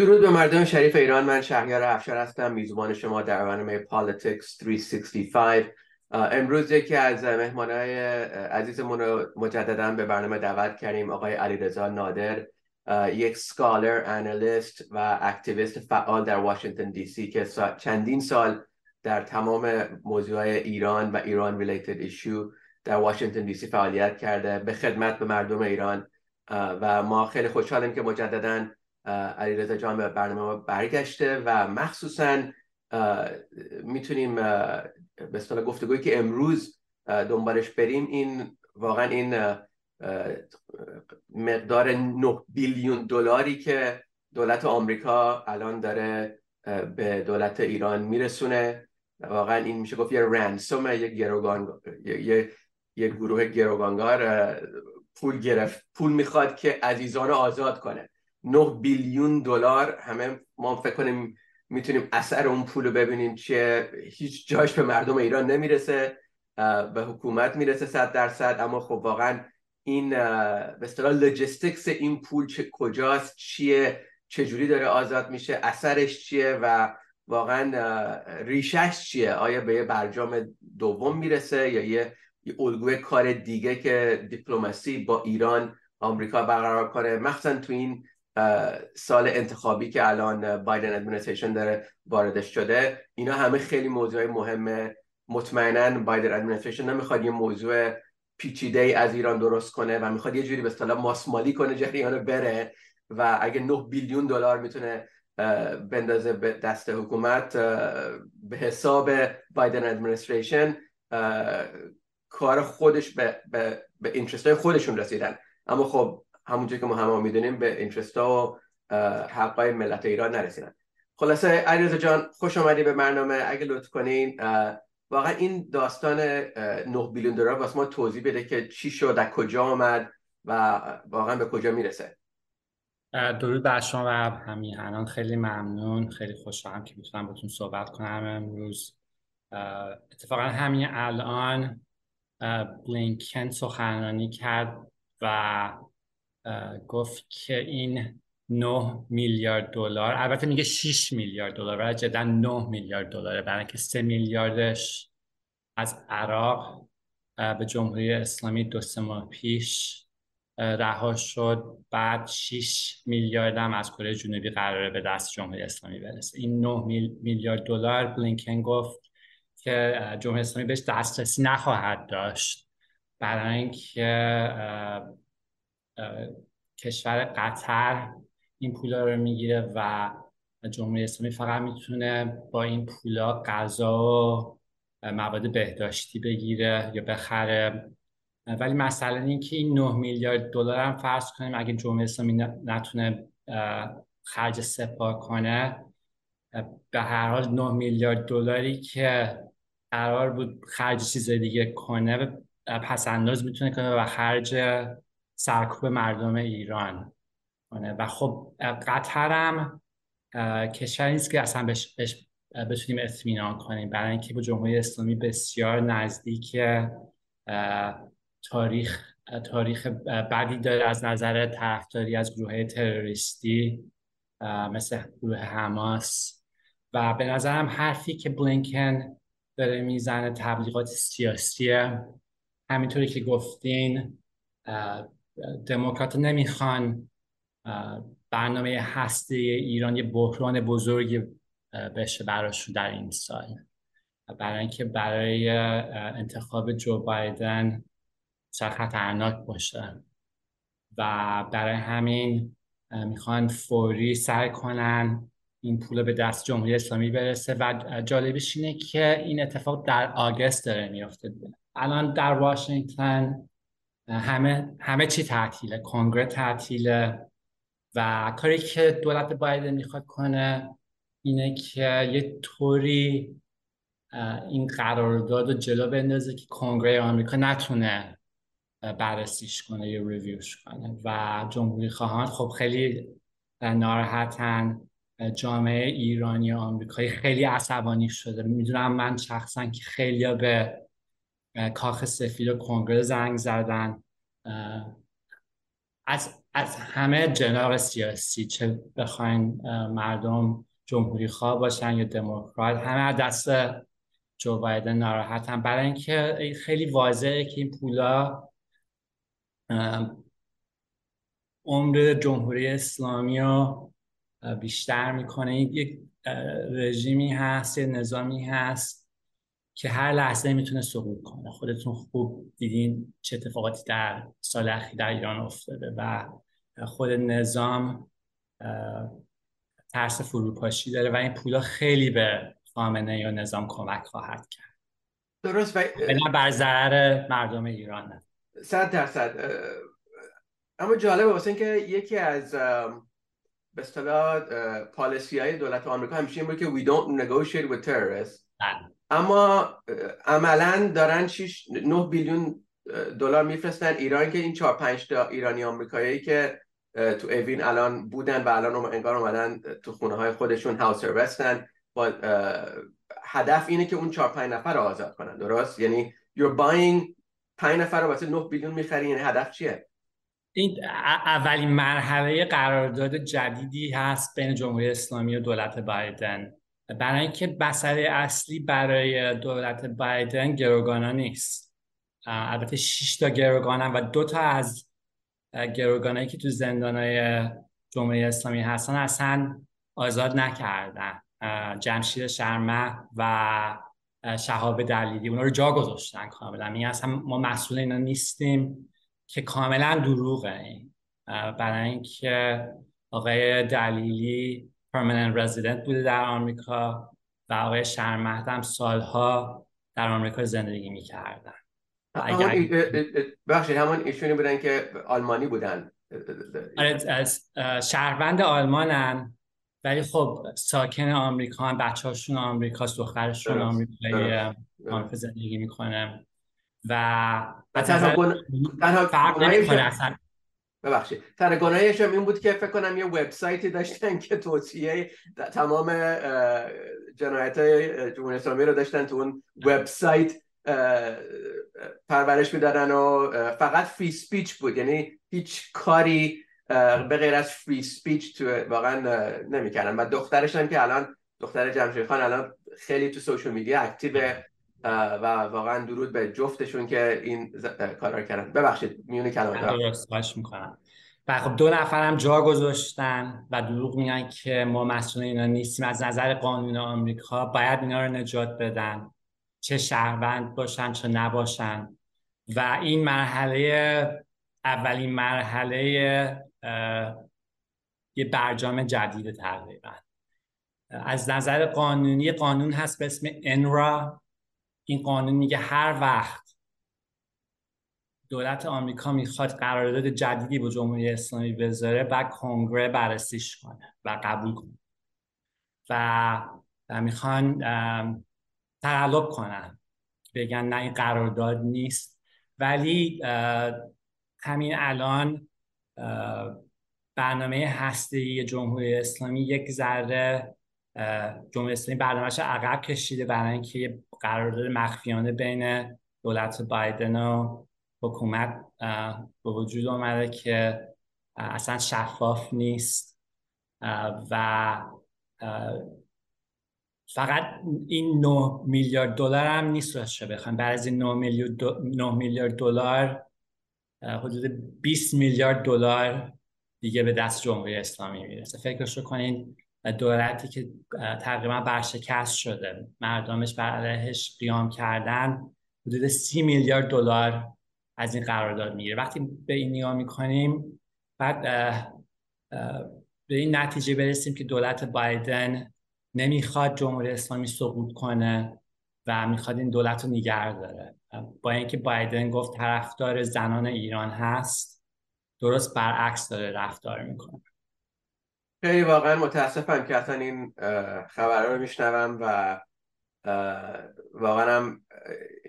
درود به مردم شریف ایران. من شهریار افشار هستم میزبان شما در برنامه Politics 365 امروز یکی از مهمانهای عزیزمون رو مجددا به برنامه دعوت کردیم آقای علیرضا نادر یک scholar analyst و activist فعال در واشنگتن دی سی که چندین سال در تمام موضوع ایران و ایران related issue در واشنگتن دی سی فعالیت کرده. به خدمت به مردم ایران و ما خیلی خوشحالیم که مجددا علیرضا جان به برنامه برگشته و مخصوصا می‌تونیم به اصطلاح گفتگویی که امروز دنبالش بریم این واقعا این مقدار 9 بیلیون دلاری که دولت آمریکا الان داره به دولت ایران میرسونه. واقعا این میشه گفت یه رنسوم یک گروگان یه یه گروه گروگانگار پول گرفت پول می‌خواد که عزیزان آزاد کنه. 9 بیلیون دلار همه ما فکر کنیم می‌تونیم اثر اون پول رو ببینیم چه هیچ جاش به مردم ایران نمی‌رسه به حکومت می‌رسه صد درصد. اما خب واقعا این به اصطلاح لوجستیکس این پول چه کجاست چیه چجوری داره آزاد میشه اثرش چیه و واقعا ریشش چیه؟ آیا به یه برجام دوم می‌رسه یا یه الگوی کار دیگه که دیپلماسی با ایران آمریکا برقرار کنه؟ مخصوصا تو این سال انتخابی که الان بایدن ادمنستریشن داره واردش شده اینا همه خیلی موضوع مهمه. مطمئنا بایدن ادمنستریشن نمی‌خواد یه موضوع پیچیده ای از ایران درست کنه و می‌خواد یه جوری به اصطلاح ماسمالی کنه جریان بره و اگه 9 بیلیون دلار می‌تونه بندازه به دست حکومت به حساب بایدن ادمنستریشن کار خودش به, به, به خودشون رسیدن. اما خب همونجور که ما همه می‌دونیم به اینترست و حقای ملت ایران نرسیدن. خلاصه علیرضا جان خوش آمدی به برنامه. اگه لطف کنین واقعا این داستان 9 بیلیون دلار واسه ما توضیح بده که چی شد در کجا آمد و واقعا به کجا می‌رسه. درود بر شما و همین الان خیلی ممنون. خیلی خوشحالم که می‌تونم باتون صحبت کنم امروز. اتفاقا همین الان بلینکن سخنرانی کرد و گفت که این 9 میلیارد دلار البته میگه 6 میلیارد دلار ولی جدا 9 میلیارد دلاره. برای که 3 میلیاردش از عراق به جمهوری اسلامی دو سه ماه پیش رها شد. بعد 6 میلیارد هم از کره جنوبی قراره به دست جمهوری اسلامی برسه. این 9 میلیارد دلار بلینکن گفت که جمهوری اسلامی بهش دسترسی نخواهد داشت. برای اینکه کشور قطر این پولا رو می‌گیره و جمهوری اسلامی فقط می‌تونه با این پولا غذا و مواد بهداشتی بگیره یا بخره. ولی مثلا اینکه این 9 میلیارد دلار هم فرض کنیم اگه جمهوری اسلامی نتونه خرج سپاه کنه به هر حال 9 میلیارد دلاری که قرار بود خرج چیز دیگه کنه پس انداز می‌تونه کنه و خرج سرکوب مردم ایران. کنه و خب قطر هم کشوری نیست که اصلا بش, بش بتونیم اطمینان کنیم. برای اینکه با جمهوری اسلامی بسیار نزدیک تاریخ تاریخ بدی داره از نظر طرفداری از گروه تروریستی مثل گروه حماس. و به نظرم حرفی که بلینکن داره می‌زنه تبلیغات سیاسیه همینطوری که گفتین دموکرات نمی‌خوان برنامه هسته ایران یه بحران بزرگی بشه براشون در این سال. برای اینکه برای انتخاب جو بایدن چه خطرناک باشه. و برای همین می‌خوان فوری سعی کنن این پول به دست جمهوری اسلامی برسه. و جالبش اینه که این اتفاق در آگست داره میافته. الان در واشنگتن همه همه چی تعطیله. کنگره تعطیله. و کاری که دولت بایدن می‌خواد کنه اینه که یه طوری این قرارداد رو جلو بندازه که کنگره آمریکا نتونه بررسیش کنه یا ریویوش کنه. و جمهوری خواهان خب خیلی ناراحتن. جامعه ایرانی و آمریکایی خیلی عصبانی شده. می‌دونم من شخصا که خیلی به کاخ سفید کنگره زنگ زدن. از از همه جناق سیاسی چه بخواین مردم جمهوری خواه باشن یا دموکرات همه دست جو بایدن ناراحتن. برای اینکه خیلی واضحه که این پولا عمر جمهوری اسلامی رو بیشتر می‌کنه. یک رژیمی هست یه نظامی هست. که هر لحظه می‌تونه سقوط کنه. خودتون خوب دیدین چه اتفاقاتی در سال اخیر در ایران افتاده و خود نظام ترس فروپاشی داره و این پولا خیلی به خامنه یا نظام کمک خواهد کرد. درست و بر ضرر مردم ایرانه. صد درصد. اما جالبه واسه اینکه یکی از به اصطلاح پالیسی های دولت آمریکا همیشه این بود که we don't negotiate with terrorists. بله. اما عملا دارن 6 9 بیلیون دلار میفرستن. ایران که این 4 5 تا ایرانی آمریکایی که تو اوین الان بودن و الان انگار اومدن تو خونه های خودشون هاوس اربستن با هدف اینه که اون 4 5 نفر رو آزاد کنن. درست؟ یعنی you're buying 5 نفر واسه 9 بیلیون می‌خری یعنی هدف چیه؟ این اولین مرحله قرارداد جدیدی هست بین جمهوری اسلامی و دولت بایدن. برای اینکه مسئله اصلی برای دولت بایدن گروگانا نیست. البته 6 تا گروگانن و دو تا از گروگانایی که تو زندانهای جمهوری اسلامی هستن اصلا آزاد نکردن. جمشید شرمه و شهاب دلیلی اونا رو جا گذاشتن کاملا. این اصلا ما مسئول اینا نیستیم که کاملا دروغه این. برای اینکه آقای دلیلی پرمننت رزیدنت بوده در آمریکا و آقای شرمهد هم سالها در آمریکا زندگی می‌کردن. بخشید همون ایشونی بودن که آلمانی بودن. آره شهروند آلمانن ولی خب ساکن آمریکا هم بچه هاشون آمریکاست دخترشون آمریکایی آمریکا زندگی می‌کنه. و فرق نمی‌کنه اصلا. ببخشید. تنها گناهش هم این بود که فکر کنم یه وبسایتی داشتن که توصیه تمام جنایت های جمهوری اسلامی رو داشتن تو اون وبسایت پوشش می‌دادن و فقط free speech بود. یعنی هیچ کاری به غیر از free speech تو واقعا نمی‌کردن. و دخترش هم که الان دختر جمشید خان الان خیلی تو social media active و واقعا درود به جفتشون که این کارا کردن. ببخشید میونه کلمات درست می‌کنم. و خب دو نفرم جا گذاشتن و دروغ میگن که ما مسئول اینا نیستیم. از نظر قانون آمریکا باید اینا رو نجات بدن. چه شهروند باشن چه نباشن. و این مرحله اولین مرحله یه برجام جدید تقریبا. از نظر قانونی قانون هست به اسم انرا این قانون میگه هر وقت دولت آمریکا می‌خواد قرارداد جدیدی با جمهوری اسلامی بذاره بعد کنگره بررسیش کنه و قبول کنه. و می‌خوان تقلب کنن. بگن نه این قرارداد نیست. ولی همین الان برنامه هسته جمهوری اسلامی یک ذره جمهوری اسلامی برنامهش عقب کشیده برای اینکه قرارداد مخفیانه بین دولت بایدن و حکومت به وجود آمده که اصلا شفاف نیست. و فقط این 9 میلیارد دلار هم نیست راستش بخوایم. بعد از این 9 میلیارد دلار حدود 20 میلیارد دلار دیگه به دست جمهوری اسلامی می‌رسه. فکرش رو کنین دولتی که تقریبا برشکست شده. مردمش بر علیهش قیام کردن حدود سی میلیارد دلار از این قرارداد می‌گیره. وقتی به این نگاه می‌کنیم بعد به این نتیجه برسیم که دولت بایدن نمی‌خواد جمهوری اسلامی سقوط کنه و می‌خواد این دولت رو نگه داره. با اینکه بایدن گفت طرفدار زنان ایران هست درست برعکس داره رفتار می‌کنه. خیلی واقعا متاسفم که اصلا این خبر رو میشنوم و واقعا هم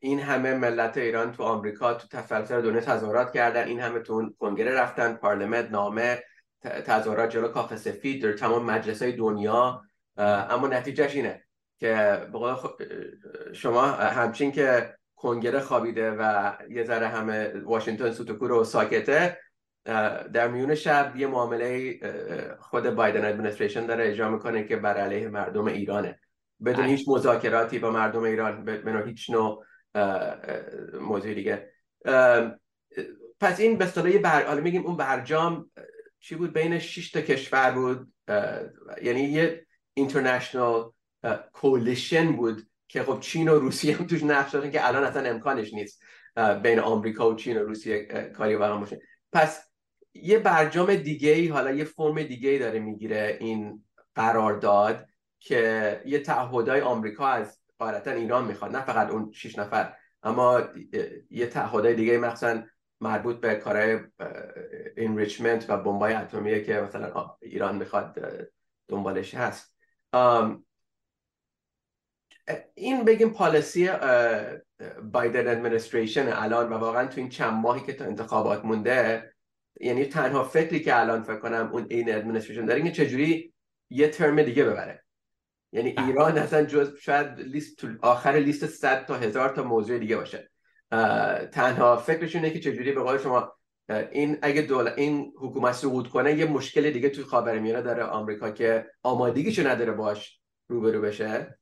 این همه ملت ایران تو آمریکا تو تفلسر دنیا تظاهرات کردن. این همه تو کنگره رفتن پارلمنت نامه تظاهرات جلو کاخ سفید در تمام مجلس های دنیا اما نتیجهش اینه که شما همچین که کنگره خوابیده و یه ذره همه واشنگتن سوتوکو رو ساکته در میون شب یه معامله خود بایدن ادمنستریشن داره اجرا می‌کنه که بر علیه مردم ایرانه. بدون بله. هیچ مذاکراتی با مردم ایران بدون هیچ نوع موضوع دیگه. پس این به اصطلاح بر... حالا میگیم اون برجام چی بود؟ بین 6 تا کشور بود. یعنی یه international coalition بود که خب چین و روسیه هم توش نقش دارن که الان اصلا امکانش نیست بین آمریکا و چین و روسیه کاری واقعا باشه. پس یه برجام دیگه ای حالا یه فرم دیگه ای داره می‌گیره این قرارداد که یه تعهدای آمریکا از قاعدتا ایران می‌خواد نه فقط اون 6 نفر. اما یه تعهدای دیگه مثلا مربوط به کارهای enrichment و بمبای اتمیه که مثلا ایران می‌خواد دنبالش هست. این بگیم policy بایدن administration الان و واقعا تو این چند ماهی که تا انتخابات مونده یعنی تنها فکری که الان فکر کنم اون این administration داره اینه چجوری یه ترم دیگه ببره. یعنی بله. ایران اصلا جز شاید لیست آخر لیست 100 تا هزار تا موضوع دیگه باشه. تنها فکرشونه که چجوری به قول شما این اگه دول این حکومت سقوط کنه یه مشکل دیگه توی خاورمیانه داره آمریکا که آمادگیشو نداره باش روبرو بشه.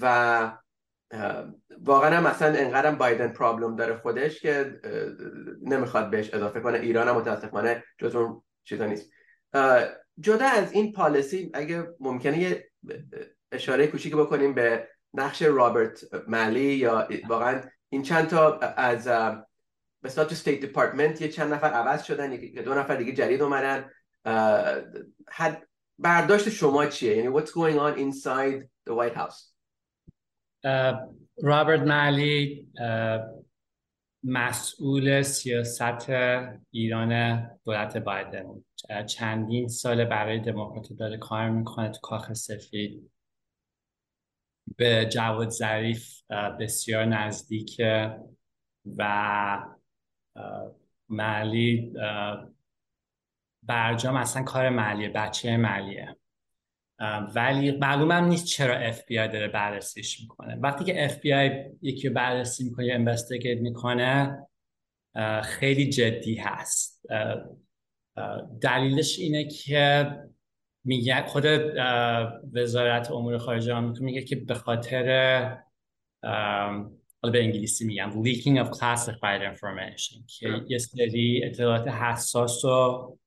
و واقعا مثلا انقدر بایدن پرابلم داره خودش که نمی‌خواد بهش اضافه کنه. ایران هم متاسفانه جز اون چیزا نیست. جدا از این پالیسی اگه ممکنه یه اشاره کوچیکی بکنیم به نقش رابرت مالی یا واقعا این چند تا از مثلا تو State Department یه چند نفر عوض شدن یه دو نفر دیگه جدید اومدن. حد برداشت شما چیه؟ یعنی what's going on inside the White House رابرت مالی مسئول سیاست ایران دولت بایدن. چندین سال برای دموکرات داره کار می‌کنه تو کاخ سفید. به جواد ظریف بسیار نزدیکه و مالی برجام اصلا کار مالیه بچه مالیه ولی معلومم نیست چرا اف بی آی داره بررسیش می‌کنه. وقتی که اف بی آی یکی رو بررسی می‌کنه یا investigate می‌کنه خیلی جدی هست. دلیلش اینه که میگه خود وزارت امور خارجه آمریکا میگه که به خاطر حالا به انگلیسی میگم leaking of classified information که یه سری اطلاعات حساس رو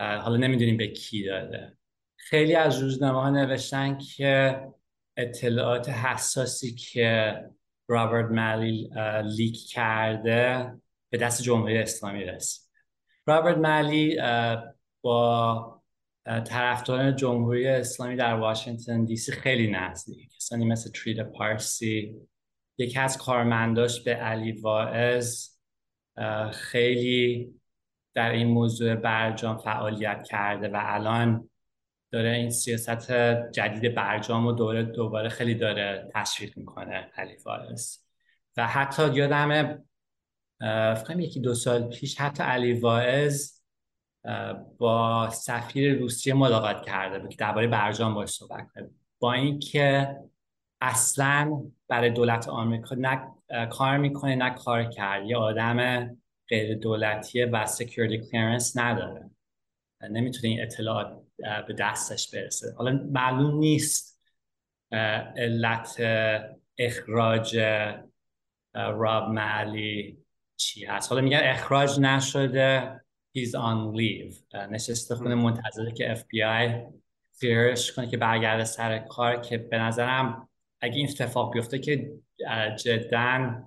حالا نمی‌دونیم به کی داده. خیلی از روزنامه ها نوشتن که اطلاعات حساسی که رابرت مالی لیک کرده به دست جمهوری اسلامی رسید. رابرت مالی با طرفداران جمهوری اسلامی در واشنگتن دی سی خیلی نزدیک. کسانی مثل ترید پارسی یکی از کارمنداش به علی واعظ خیلی در این موضوع برجام فعالیت کرده و الان داره این سیاست جدید برجام و دوره دوباره خیلی داره تشویق می‌کنه علی واعظ و حتی یادم فکرم یکی دو سال پیش حتی علی واعظ با سفیر روسیه ملاقات کرده بود که درباره برجام باش صحبت کنه با اینکه اصلا برای دولت آمریکا نه کار می‌کنه نه کار کرد. یه آدم غیر دولتیه و security clearance نداره. نمی‌تونه این اطلاعات به دستش برسه. حالا معلوم نیست علت اخراج راب معلی چی هست. حالا میگن اخراج نشده he's on leave. نشسته خونه منتظره که FBI کلیرش کنه که برگرده سر کار که به نظرم اگه این اتفاق بیفته که جدا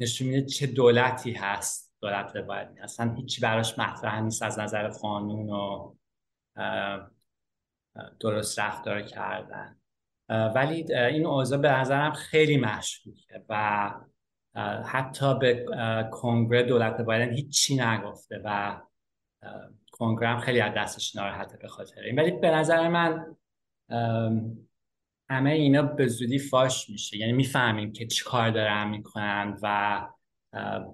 نشون میده چه دولتی هست دولت باید اصلا هیچی براش مطرح نیست از نظر قانون و درست رفتار کردن. ولی این اوضاع به نظرم خیلی مشکوکه و حتی به کنگره دولت بایدن هیچی نگفته و کنگره هم خیلی از دستش ناراحته به خاطر این. ولی به نظر من همه اینا به زودی فاش میشه. یعنی می‌فهمیم که چی کار دارن می‌کنن و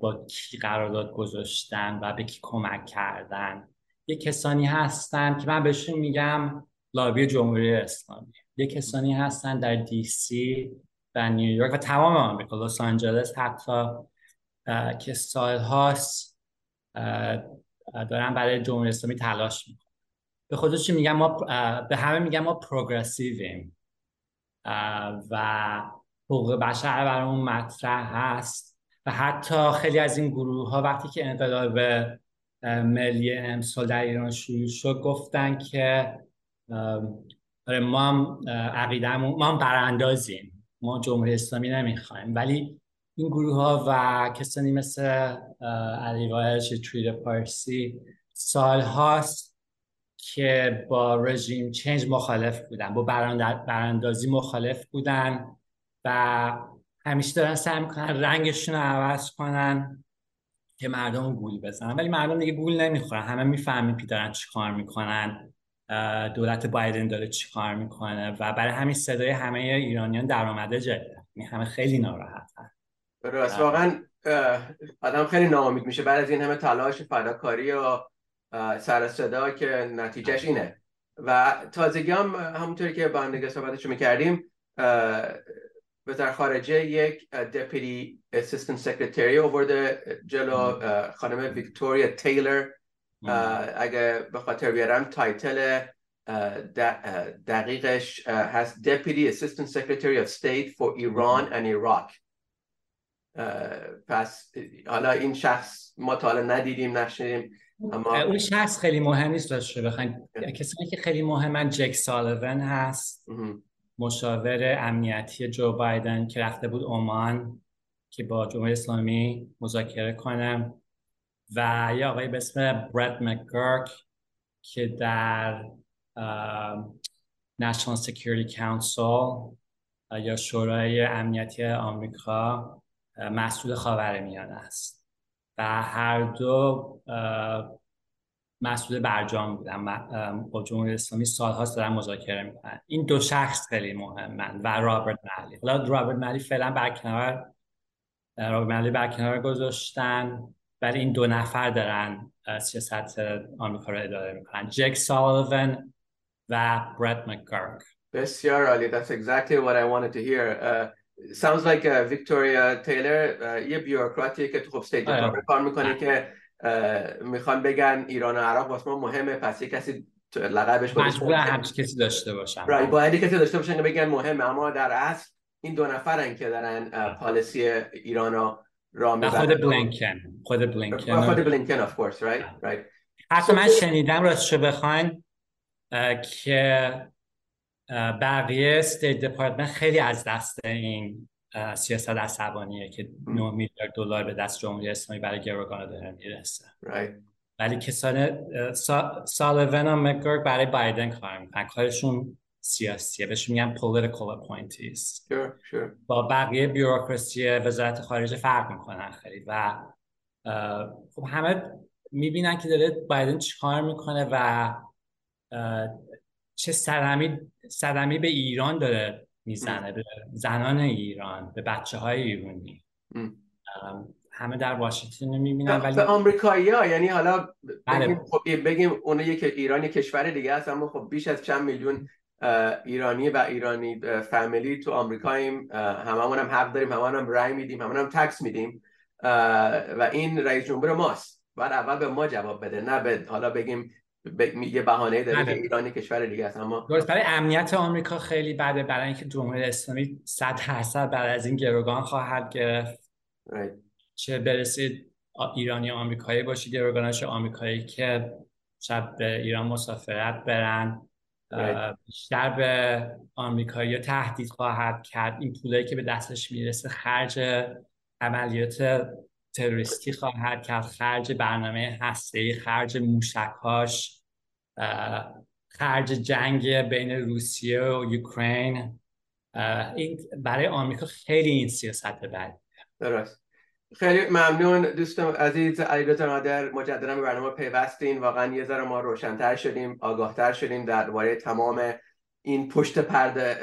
با کی قرارداد گذاشتن و به کی کمک کردن. یه کسانی هستن که من بهشون میگم لابی جمهوری اسلامی. یه کسانی هستن در دی سی و نیویورک و تمام آمریکا لس آنجلس حتی که سالهاست دارن برای جمهوری اسلامی تلاش می‌کنن. به خودش میگن؟ ما به همه میگن ما پروگرسیویم. و حقوق بشر برامون مطرح هست. و حتی خیلی از این گروه ها وقتی که انقلاب ملی امسال در ایران شروع شد گفتن که آره ما هم عقیدمون ما هم براندازیم. ما جمهوری اسلامی نمی‌خوایم. ولی این گروه ها و کسانی مثل علی واحد تویر پارسی سال هاست که با رژیم چنج مخالف بودن با براندازی مخالف بودن و همیشه دارن سعی می‌کنن رنگشون رو عوض کنن. که مردم گول بزنن. ولی مردم دیگه گول نمی‌خورن. همه می‌فهمین که دارن چی کار می‌کنن دولت بایدن داره چی کار می‌کنه و برای همین صدای همه ایرانیان در آمده جده این همه خیلی ناراحتن. راست. واقعا آدم خیلی ناامید میشه. بعد از این همه تلاش فداکاری و سر صدا که نتیجهش اینه. و تازگی هم همونطوری که با هم صحبتشو می‌کردیم وزارت خارجه یک Deputy Assistant Secretary آورده جلو خانم ویکتوریا تیلر. اگه به خاطر بیارم title دقیقش هست Deputy Assistant Secretary of State for Iran and Iraq. پس حالا این شخص ما تا حالا ندیدیم نشنیدیم اما اون شخص خیلی مهم نیست راستش بخواین کسانی که خیلی مهمن جیک سالیوان هست. مشاور امنیتی جو بایدن که رفته بود عمان که با جمهوری اسلامی مذاکره کنم و یه آقای به اسم برد مکگرک که در National Security Council یا شورای امنیتی آمریکا مسئول خاورمیانه است. و هر دو مسئول برجام بودن با جمهوری اسلامی سالهاست دارن مذاکره می‌کنن. این دو شخص خیلی مهمن و رابرت مالی. حالا رابرت مالی فعلا برکنار رابرت مالی برکنار گذاشتن ولی این دو نفر دارن سیاست آمریکا رو اداره می‌کنن. جیک سالیوان و برد مک‌گرک بسیار عالی. That's exactly what I wanted to hear. Uh, sounds like uh, Victoria Taylor uh, یه bureaucrat یه که تو خب State کار می‌کنه که می‌خوان بگن ایران و عراق واسه ما مهمه پس یه کسی لقبش مجبور همچی کسی داشته باشن رای باید کسی داشته باشن که بگن مهمه اما در اصل این دو نفرن که دارن پالیسی ایران را خود بلینکن خود بلینکن. خود بلینکن of course right right. حتی من شنیدم راستشو بخواین که بقیه استیت دپارتمنت خیلی از دست این سیاست عصبانیه که 9 میلیارد دلار به دست جمهوری اسلامی برای گروگان داره می‌رسه. Right. ولی کسان سالوون و مکگرگ برای بایدن کار می‌کنن. کارشون سیاسیه. بهش میگن political appointees. Sure, sure. با بقیه بیوروکراسی وزارت خارجه فرق می‌کنن خیلی و خب همه می‌بینن که داره بایدن چیکار می‌کنه و چه صدمی صدمی به ایران داره می‌زنه به زنان ایران به بچه های ایرانی همه در واشنگتن می‌بینن ولی به آمریکایی ها یعنی حالا بله. بگیم, خب بگیم اون یک ایرانی کشور دیگه هست اما خب بیش از چند میلیون ایرانی و ایرانی فامیلی تو آمریکاییم هممون هم حق داریم هممون هم رای میدیم هممون هم تکس میدیم. و این رئیس جمهور ماست. بعد اول به ما جواب بده نه به حالا بگیم یه بهانه داره که ایرانی کشور دیگه است. اما درست. برای امنیت آمریکا خیلی بده برای اینکه جمهوری اسلامی 100 درصد بعد از این گروگان خواهد گرفت. چه برسید ایرانی آمریکایی باشه گروگانش آمریکایی که شب به ایران مسافرت برن. بیشتر به آمریکایی تهدید خواهد کرد. این پولایی که به دستش می‌رسه خرج عملیات تروریستی خواهد کرد خرج برنامه هسته خرج موشکاش خرج جنگ بین روسیه و یوکرین این برای آمریکا خیلی این سیاست بد درست. خیلی ممنون دوستم عزیز علیرضا نادر مجددا به برنامه پیوستین. واقعا یه ذره ما روشنتر شدیم آگاهتر شدیم درباره تمام این پشت پرده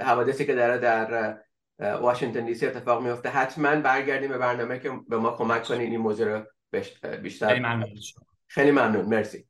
حوادثی که داره در واشنگتن دی سی اتفاق میفته حتما برگردیم به برنامه که به ما کمک کنین. این موضوع رو بیشتر خیلی ممنون. خیلی ممنون. مرسی.